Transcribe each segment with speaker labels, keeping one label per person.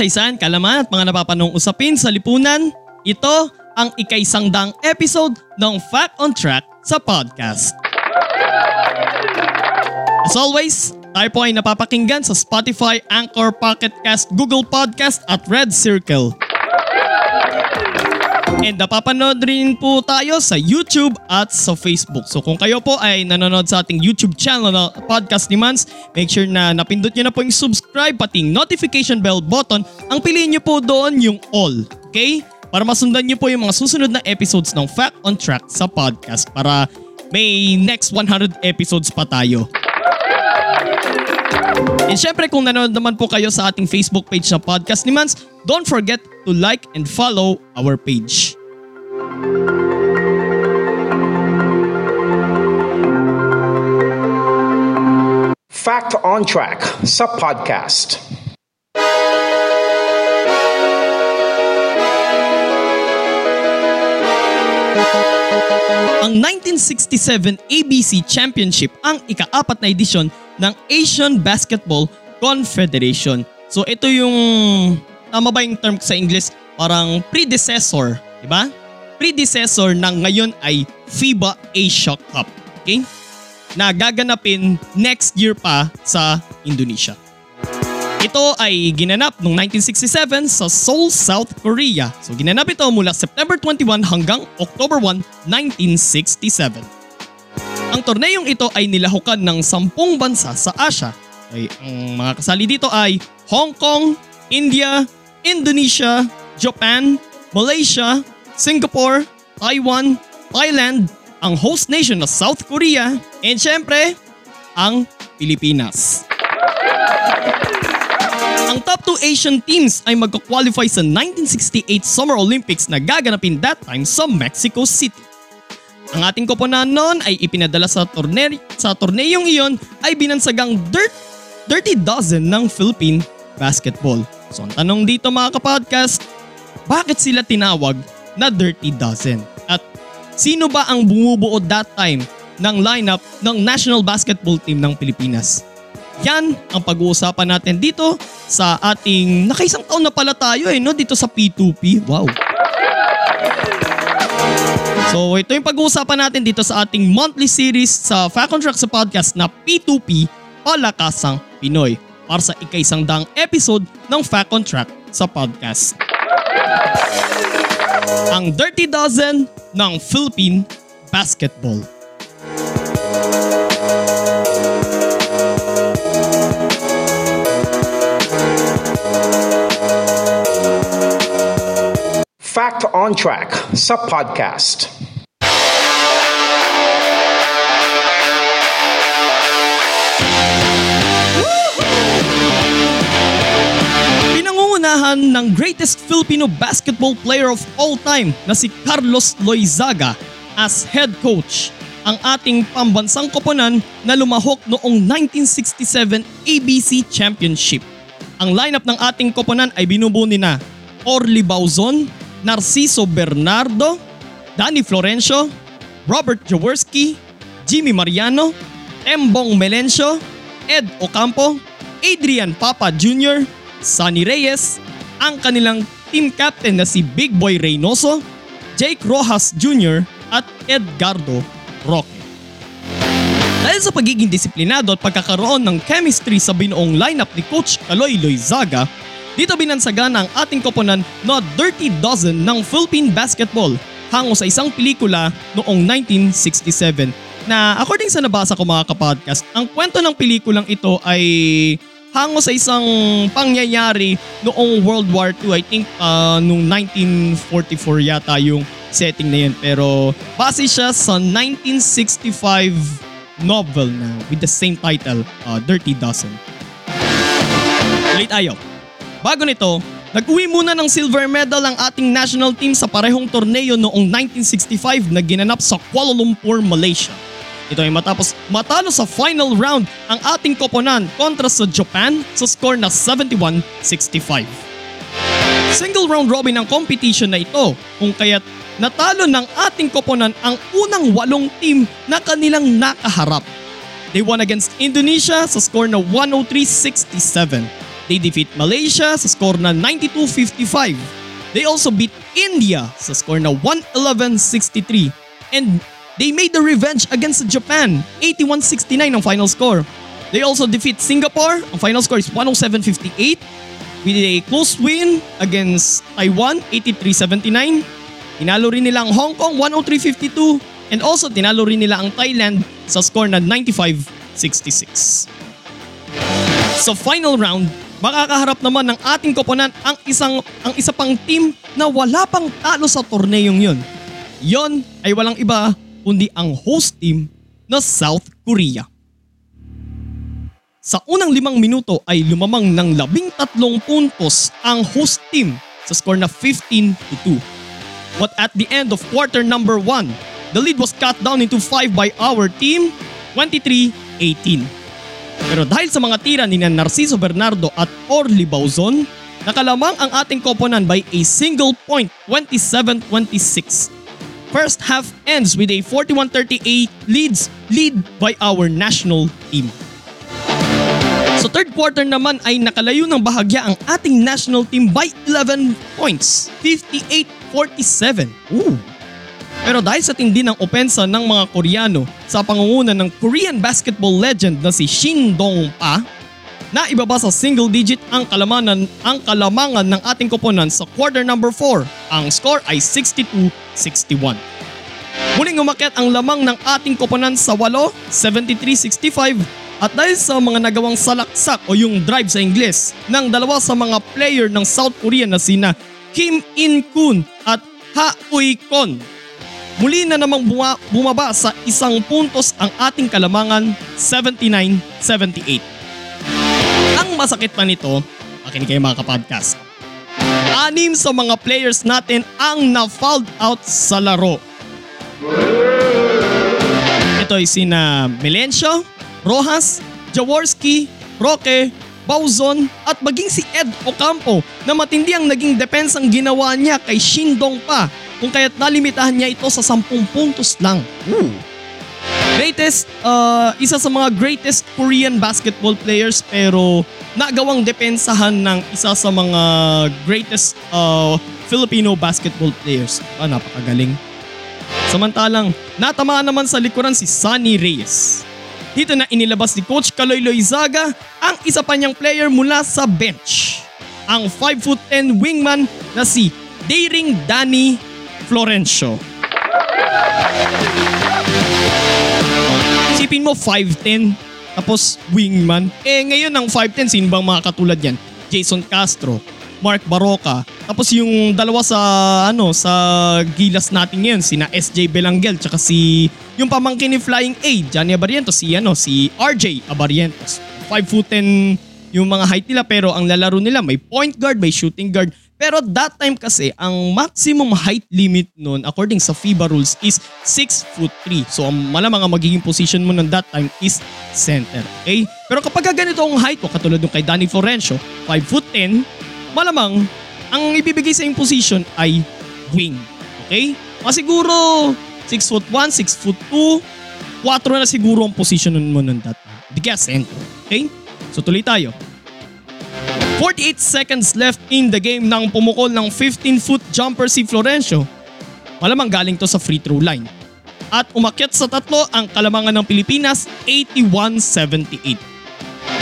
Speaker 1: Kasaysayan, kalaman at mga napapanong usapin sa lipunan, ito ang ikaisangdang episode ng Fact on Track sa podcast. As always, tayo po ay napapakinggan sa Spotify, Anchor, Pocket Cast, Google Podcast at Red Circle. And napapanood rin po tayo sa YouTube at sa Facebook. So kung kayo po ay nanonood sa ating YouTube channel na Podcast ni Mans, make sure na napindot nyo na po yung subscribe pati yung notification bell button. Ang piliin nyo po doon yung all. Okay? Para masundan nyo po yung mga susunod na episodes ng Fact on Track sa podcast para may next 100 episodes pa tayo. And syempre kung nanonood naman po kayo sa ating Facebook page na Podcast ni Mans, don't forget to like and follow our page.
Speaker 2: Fact on Track sa podcast.
Speaker 1: Ang 1967 ABC Championship ang ikaapat na edisyon ng Asian Basketball Confederation. So ito yung, tama ba yung term sa English? Parang predecessor, di ba? Predecessor ng ngayon ay FIBA Asia Cup. Okay? Na gaganapin next year pa sa Indonesia. Ito ay ginanap noong 1967 sa Seoul, South Korea. So ginanap ito mula September 21 hanggang October 1, 1967. Ang torneyong ito ay nilahukan ng sampung bansa sa Asia. Ay, ang mga kasali dito ay Hong Kong, India, Indonesia, Japan, Malaysia, Singapore, Taiwan, Thailand, ang host nation na South Korea, and syempre, ang Pilipinas. Ang top 2 Asian teams ay magka-qualify sa 1968 Summer Olympics na gaganapin that time sa Mexico City. Ang ating koponan noon ay ipinadala sa torneo sa torneyong iyon ay binansagang dirt, dirty dozen ng Philippine basketball. So ang tanong dito mga kapodcast, bakit sila tinawag na dirty dozen? At sino ba ang bumubuo that time ng lineup ng national basketball team ng Pilipinas? Yan ang pag-uusapan natin dito sa ating nakaisang taon na pala tayo eh no dito sa P2P. Wow. So ito yung pag-uusapan natin dito sa ating monthly series sa Fact on Track sa podcast na P2P Palakasang Pinoy para sa ikaisang daang episode ng Fact on Track sa podcast. Ang Dirty Dozen ng Philippine Basketball.
Speaker 2: Fact on Track sa podcast.
Speaker 1: Pinangungunahan ng greatest Filipino basketball player of all time na si Carlos Loizaga as head coach ang ating pambansang koponan na lumahok noong 1967 ABC Championship. Ang lineup ng ating koponan ay binubuo ni na Orly Bauzon, Narciso Bernardo, Danny Florencio, Robert Jaworski, Jimmy Mariano, Tembong Melencio, Ed Ocampo, Adrian Papa Jr., Sonny Reyes, ang kanilang team captain na si Big Boy Reynoso, Jake Rojas Jr. at Edgardo Roque. Dahil sa pagiging disiplinado at pagkakaroon ng chemistry sa binuong lineup ni Coach Kaloy Loizaga, dito binansagan ang ating koponan na Dirty Dozen ng Philippine Basketball hango sa isang pelikula noong 1967 na according sa nabasa ko mga kapodcast, ang kwento ng pelikulang ito ay hango sa isang pangyayari noong World War II. I think uh, noong 1944 yata yung setting na yun. Pero base siya sa 1965 novel na with the same title, uh, Dirty Dozen. Tuloy tayo. Bago nito, nag-uwi muna ng silver medal ang ating national team sa parehong torneo noong 1965 na ginanap sa Kuala Lumpur, Malaysia. Ito ay matapos matalo sa final round ang ating koponan kontra sa Japan sa score na 71-65. Single round robin ang competition na ito kung kaya't natalo ng ating koponan ang unang walong team na kanilang nakaharap. They won against Indonesia sa score na 103-67. They defeat Malaysia sa score na 92-55. They also beat India sa score na 111-63. And they made the revenge against Japan, 81-69 ang final score. They also defeat Singapore, ang final score is 107-58 with a close win against Taiwan 83-79. Tinalo rin nila ang Hong Kong 103-52 and also tinalo rin nila ang Thailand sa score na 95-66. Sa final round, makakaharap naman ng ating koponan ang isang ang isa pang team na wala pang talo sa torneyong yun. Yon ay walang iba kundi ang host team na South Korea. Sa unang limang minuto ay lumamang ng labing tatlong puntos ang host team sa score na 15 to 2. But at the end of quarter number 1, the lead was cut down into 5 by our team, 23-18. Pero dahil sa mga tira ni Narciso Bernardo at Orly Bauzon, nakalamang ang ating koponan by a single point, 27-26. First half ends with a 41-38 leads lead by our national team. Sa third quarter naman ay nakalayo ng bahagya ang ating national team by 11 points, 58-47. Ooh. Pero dahil sa tindi ng opensa ng mga Koreano sa pangunguna ng Korean basketball legend na si Shin Dong-pa, na ibaba sa single digit ang kalamanan ang kalamangan ng ating koponan sa quarter number 4. Ang score ay 62-61. Muling umakyat ang lamang ng ating koponan sa 8, 73-65 at dahil sa mga nagawang salaksak o yung drive sa Ingles ng dalawa sa mga player ng South Korea na sina Kim In-kun at Ha Uy-kon, muli na namang buma- bumaba sa isang puntos ang ating kalamangan 79-78. Ang masakit pa nito, makinig kayo mga kapodcast, anim sa mga players natin ang na-fouled out sa laro. Ito ay sina Melencio, Rojas, Jaworski, Roque, Bauzon at maging si Ed Ocampo na matindi ang naging depensang ginawa niya kay Shindong pa kung kaya't nalimitahan niya ito sa 10 puntos lang. Greatest, uh, isa sa mga greatest Korean basketball players pero nagawang depensahan ng isa sa mga greatest uh, Filipino basketball players. Ah, napakagaling. Samantalang, natamaan naman sa likuran si Sunny Reyes. Dito na inilabas ni Coach Kaloy Loizaga ang isa pa niyang player mula sa bench. Ang 5'10 wingman na si Daring Danny Florencio. Isipin mo 5'10 tapos wingman. Eh ngayon ang 5'10 sino bang mga katulad yan? Jason Castro, Mark Baroka, tapos yung dalawa sa ano sa gilas natin ngayon, sina SJ Belangel tsaka si yung pamangkin ni Flying A, Johnny Abarientos, si ano si RJ Abarientos. 5 foot 10 yung mga height nila pero ang lalaro nila may point guard, may shooting guard. Pero that time kasi ang maximum height limit nun according sa FIBA rules is 6 foot 3. So ang malamang ang magiging position mo nun that time is center. Okay? Pero kapag ganito ang height mo katulad nung kay Danny Florencio, 5 foot 10, malamang ang ibibigay sa yung position ay wing. Okay? Mga siguro 6 foot 1, 6 foot 2, 4 na siguro ang position mo nun that time. Di kaya center. Okay? So tuloy tayo. 48 seconds left in the game nang pumukol ng 15-foot jumper si Florencio. Malamang galing to sa free throw line. At umakyat sa tatlo ang kalamangan ng Pilipinas 81-78.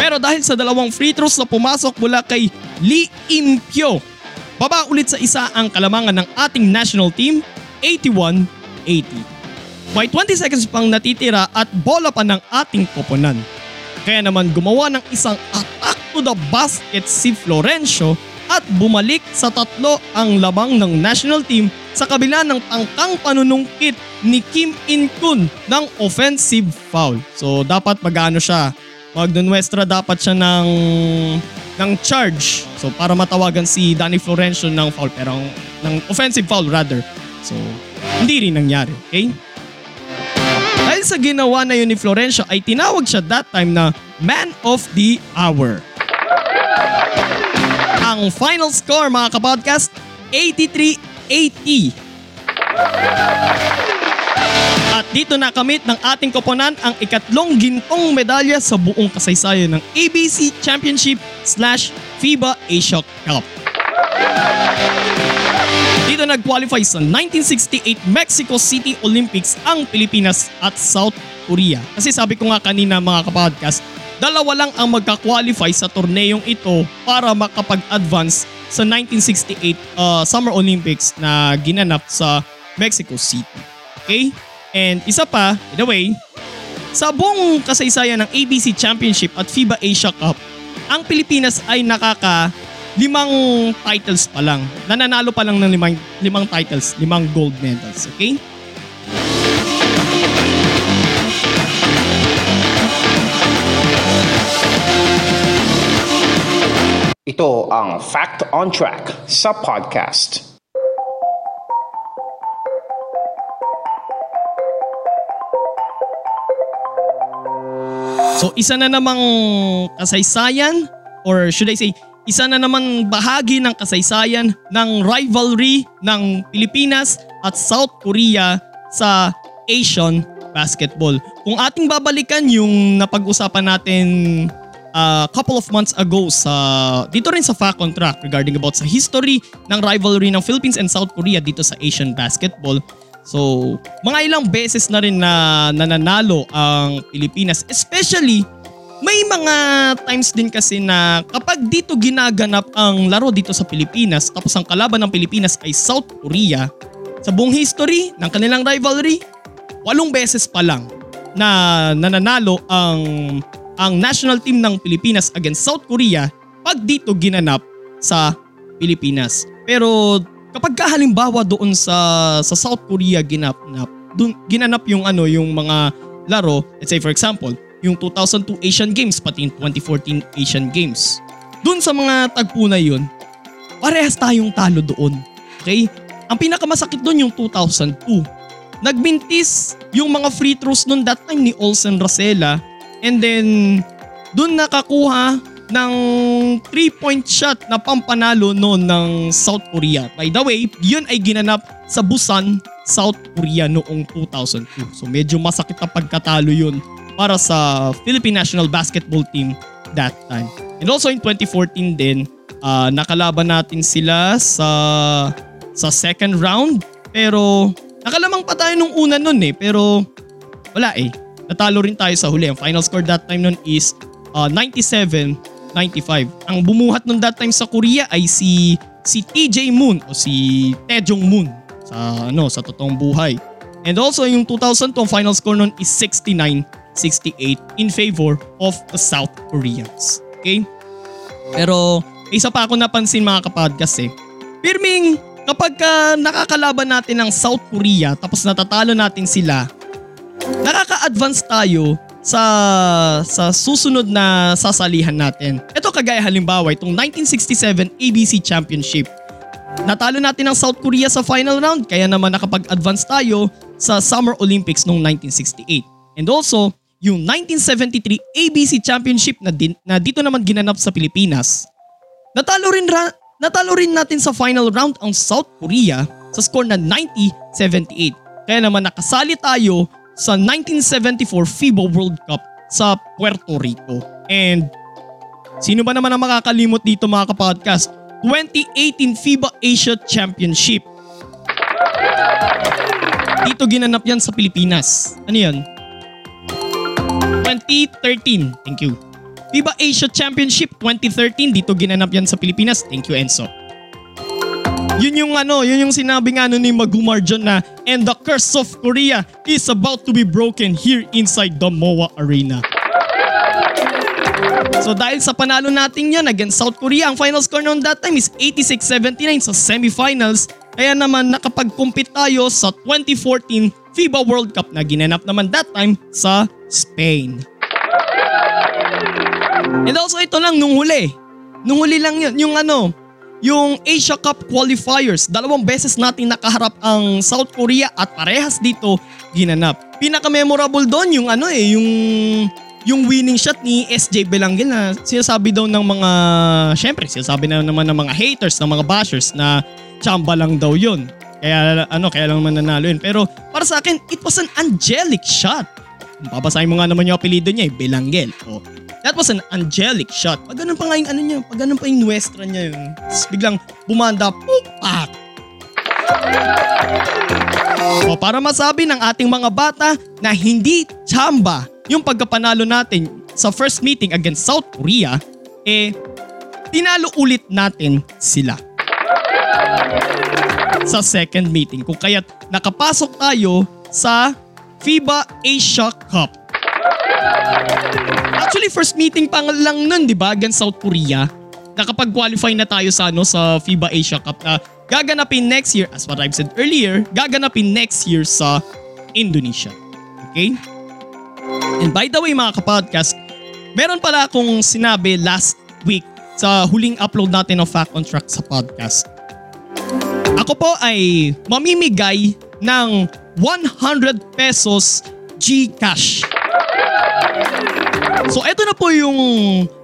Speaker 1: Pero dahil sa dalawang free throws na pumasok mula kay Lee Impyo, baba ulit sa isa ang kalamangan ng ating national team 81-80. May 20 seconds pang natitira at bola pa ng ating koponan. Kaya naman gumawa ng isang attack to the basket si Florencio at bumalik sa tatlo ang lamang ng national team sa kabila ng tangkang panunungkit ni Kim In-kun ng offensive foul. So dapat magano siya, magdonwestra dapat siya ng ng charge. So para matawagan si Danny Florencio ng foul pero ng offensive foul rather. So hindi rin nangyari, okay? Dahil sa ginawa na yun ni Florencio ay tinawag siya that time na Man of the Hour. Ang final score mga kapodcast, 83-80. At dito nakamit ng ating koponan ang ikatlong gintong medalya sa buong kasaysayan ng ABC Championship slash FIBA Asia Cup. Dito nag-qualify sa 1968 Mexico City Olympics ang Pilipinas at South Korea. Kasi sabi ko nga kanina mga kapodcast, dalawa lang ang magka-qualify sa torneyong ito para makapag-advance sa 1968 uh, Summer Olympics na ginanap sa Mexico City. Okay? And isa pa, by the way, sa buong kasaysayan ng ABC Championship at FIBA Asia Cup, ang Pilipinas ay nakaka limang titles pa lang. Nananalo pa lang ng limang, limang titles, limang gold medals. Okay?
Speaker 2: Ito ang Fact on Track sa podcast.
Speaker 1: So isa na namang kasaysayan or should I say isa na naman bahagi ng kasaysayan ng rivalry ng Pilipinas at South Korea sa Asian basketball. Kung ating babalikan yung napag-usapan natin a uh, couple of months ago sa dito rin sa Fact on Track regarding about sa history ng rivalry ng Philippines and South Korea dito sa Asian basketball. So, mga ilang beses na rin na nananalo ang Pilipinas. Especially, may mga times din kasi na kapag dito ginaganap ang laro dito sa Pilipinas tapos ang kalaban ng Pilipinas ay South Korea, sa buong history ng kanilang rivalry, walong beses pa lang na nananalo ang ang national team ng Pilipinas against South Korea pag dito ginanap sa Pilipinas. Pero kapag halimbawa doon sa sa South Korea ginap dun, ginanap yung ano yung mga laro, let's say for example, yung 2002 Asian Games pati yung 2014 Asian Games. Doon sa mga tagpo na yun, parehas tayong talo doon. Okay? Ang pinakamasakit doon yung 2002. Nagbintis yung mga free throws noon that time ni Olsen Rosella and then doon nakakuha ng 3-point shot na pampanalo noon ng South Korea. By the way, yun ay ginanap sa Busan, South Korea noong 2002. So medyo masakit na pagkatalo yun para sa Philippine National Basketball Team that time. And also in 2014 din, uh, nakalaban natin sila sa sa second round. Pero nakalamang pa tayo nung una nun eh. Pero wala eh. Natalo rin tayo sa huli. Ang final score that time nun is uh, 97 95. Ang bumuhat nung that time sa Korea ay si si TJ Moon o si Taejong Moon sa ano sa totoong buhay. And also yung 2002 final score nun is 69-68 in favor of the South Koreans. Okay? Pero isa pa ako napansin mga kapodcast eh. Pirming kapag ka nakakalaban natin ng South Korea tapos natatalo natin sila, nakaka-advance tayo sa sa susunod na sasalihan natin. Ito kagaya halimbawa itong 1967 ABC Championship. Natalo natin ang South Korea sa final round kaya naman nakapag-advance tayo sa Summer Olympics noong 1968. And also, yung 1973 ABC Championship na, din, na dito naman ginanap sa Pilipinas. Natalo rin, ra, natalo rin natin sa final round ang South Korea sa score na 90-78. Kaya naman nakasali tayo sa 1974 FIBA World Cup sa Puerto Rico. And sino ba naman ang makakalimot dito mga kapodcast? 2018 FIBA Asia Championship. Dito ginanap yan sa Pilipinas. Ano yan? 2013. Thank you. FIBA Asia Championship 2013. Dito ginanap yan sa Pilipinas. Thank you Enzo. Yun yung ano, yun yung sinabi nga ano ni Magumar John na and the curse of Korea is about to be broken here inside the MOA Arena. So dahil sa panalo natin yun against South Korea, ang final score noon that time is 86-79 sa semifinals. Kaya naman nakapag-compete tayo sa 2014 FIBA World Cup na ginanap naman that time sa Spain. And also ito lang nung huli, nung huli lang yun, yung ano, yung Asia Cup qualifiers, dalawang beses nating nakaharap ang South Korea at parehas dito ginanap. Pinaka-memorable doon yung ano eh, yung yung winning shot ni SJ Belangil na sinasabi daw ng mga, syempre sinasabi na naman ng mga haters, ng mga bashers na chamba lang daw yun. Kaya ano, kaya lang naman nanalo yun. Pero para sa akin, it was an angelic shot. Babasahin mo nga naman yung apelido niya eh, Belangel. Oh, that was an angelic shot. Pag ganun pa nga yung ano niya, pag ganun pa yung nuestra niya yun. Tapos biglang bumanda, pupak! O para masabi ng ating mga bata na hindi chamba yung pagkapanalo natin sa first meeting against South Korea, eh, tinalo ulit natin sila sa second meeting. Kung kaya't nakapasok tayo sa FIBA Asia Cup. Actually, first meeting pa lang nun, di ba, against South Korea. Nakapag-qualify na tayo sa, ano, sa FIBA Asia Cup na gaganapin next year, as what I've said earlier, gaganapin next year sa Indonesia. Okay? And by the way mga kapodcast, meron pala akong sinabi last week sa huling upload natin ng Fact on Track sa podcast. Ako po ay mamimigay ng 100 pesos Gcash. So eto na po yung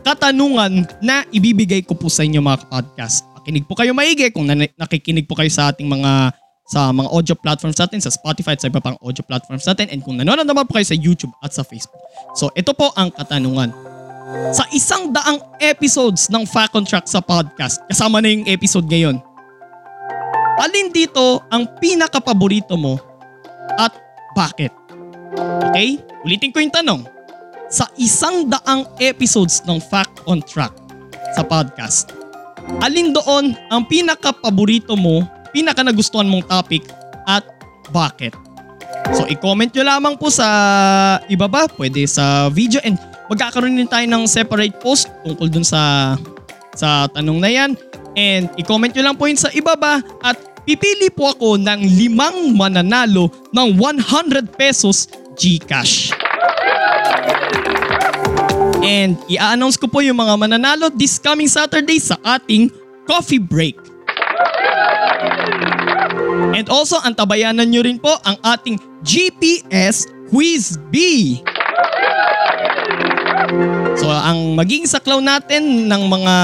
Speaker 1: katanungan na ibibigay ko po sa inyo mga podcast. Makinig po kayo maigi kung nakikinig po kayo sa ating mga sa mga audio platforms natin, sa Spotify at sa iba pang audio platforms natin and kung nanonood naman po kayo sa YouTube at sa Facebook. So ito po ang katanungan. Sa isang daang episodes ng Fact on Track sa podcast, kasama na yung episode ngayon, alin dito ang pinaka-paborito mo at bakit? Okay? Ulitin ko yung tanong. Sa isang daang episodes ng Fact on Track sa podcast, alin doon ang pinaka-paborito mo pinaka nagustuhan mong topic at bakit. So i-comment nyo lamang po sa ibaba, pwede sa video and magkakaroon din tayo ng separate post tungkol dun sa sa tanong na yan. And i-comment nyo lang po yun sa ibaba at pipili po ako ng limang mananalo ng 100 pesos GCash. And i-announce ko po yung mga mananalo this coming Saturday sa ating coffee break. And also, antabayanan nyo rin po ang ating GPS Quiz B. So, ang magiging saklaw natin ng mga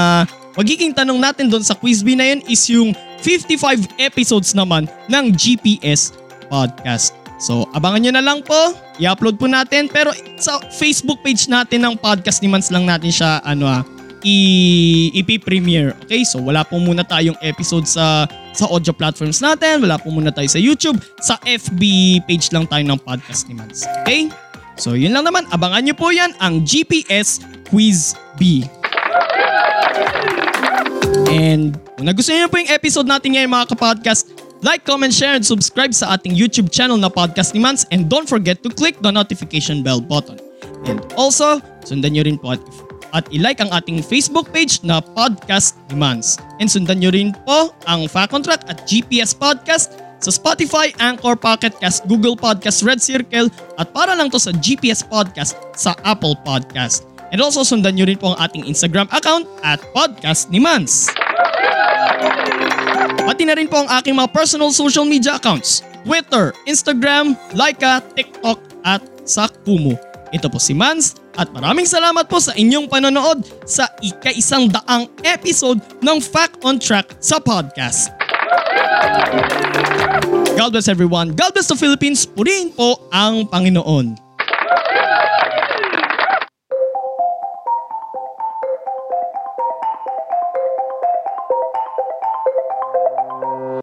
Speaker 1: magiging tanong natin doon sa Quiz B na yun is yung 55 episodes naman ng GPS Podcast. So, abangan nyo na lang po. I-upload po natin. Pero sa Facebook page natin ng podcast ni Mans lang natin siya ano ah, i- ipi-premiere. Okay? So wala po muna tayong episode sa sa audio platforms natin, wala po muna tayo sa YouTube, sa FB page lang tayo ng podcast ni Mads. Okay? So yun lang naman, abangan nyo po yan ang GPS Quiz B. And kung nagustuhan nyo po yung episode natin ngayon mga kapodcast, like, comment, share, and subscribe sa ating YouTube channel na Podcast ni Mans and don't forget to click the notification bell button. And also, sundan nyo rin po at at ilike ang ating Facebook page na Podcast Demands. And sundan nyo rin po ang Fact on Track at GPS Podcast sa Spotify, Anchor, Pocket Cast, Google Podcast, Red Circle at para lang to sa GPS Podcast sa Apple Podcast. And also sundan nyo rin po ang ating Instagram account at Podcast ni Mans. Pati na rin po ang aking mga personal social media accounts. Twitter, Instagram, Laika, TikTok at sa Kumu. Ito po si Mans at maraming salamat po sa inyong panonood sa ika-isang daang episode ng Fact on Track sa podcast. God bless everyone. God bless the Philippines. Purihin po ang Panginoon.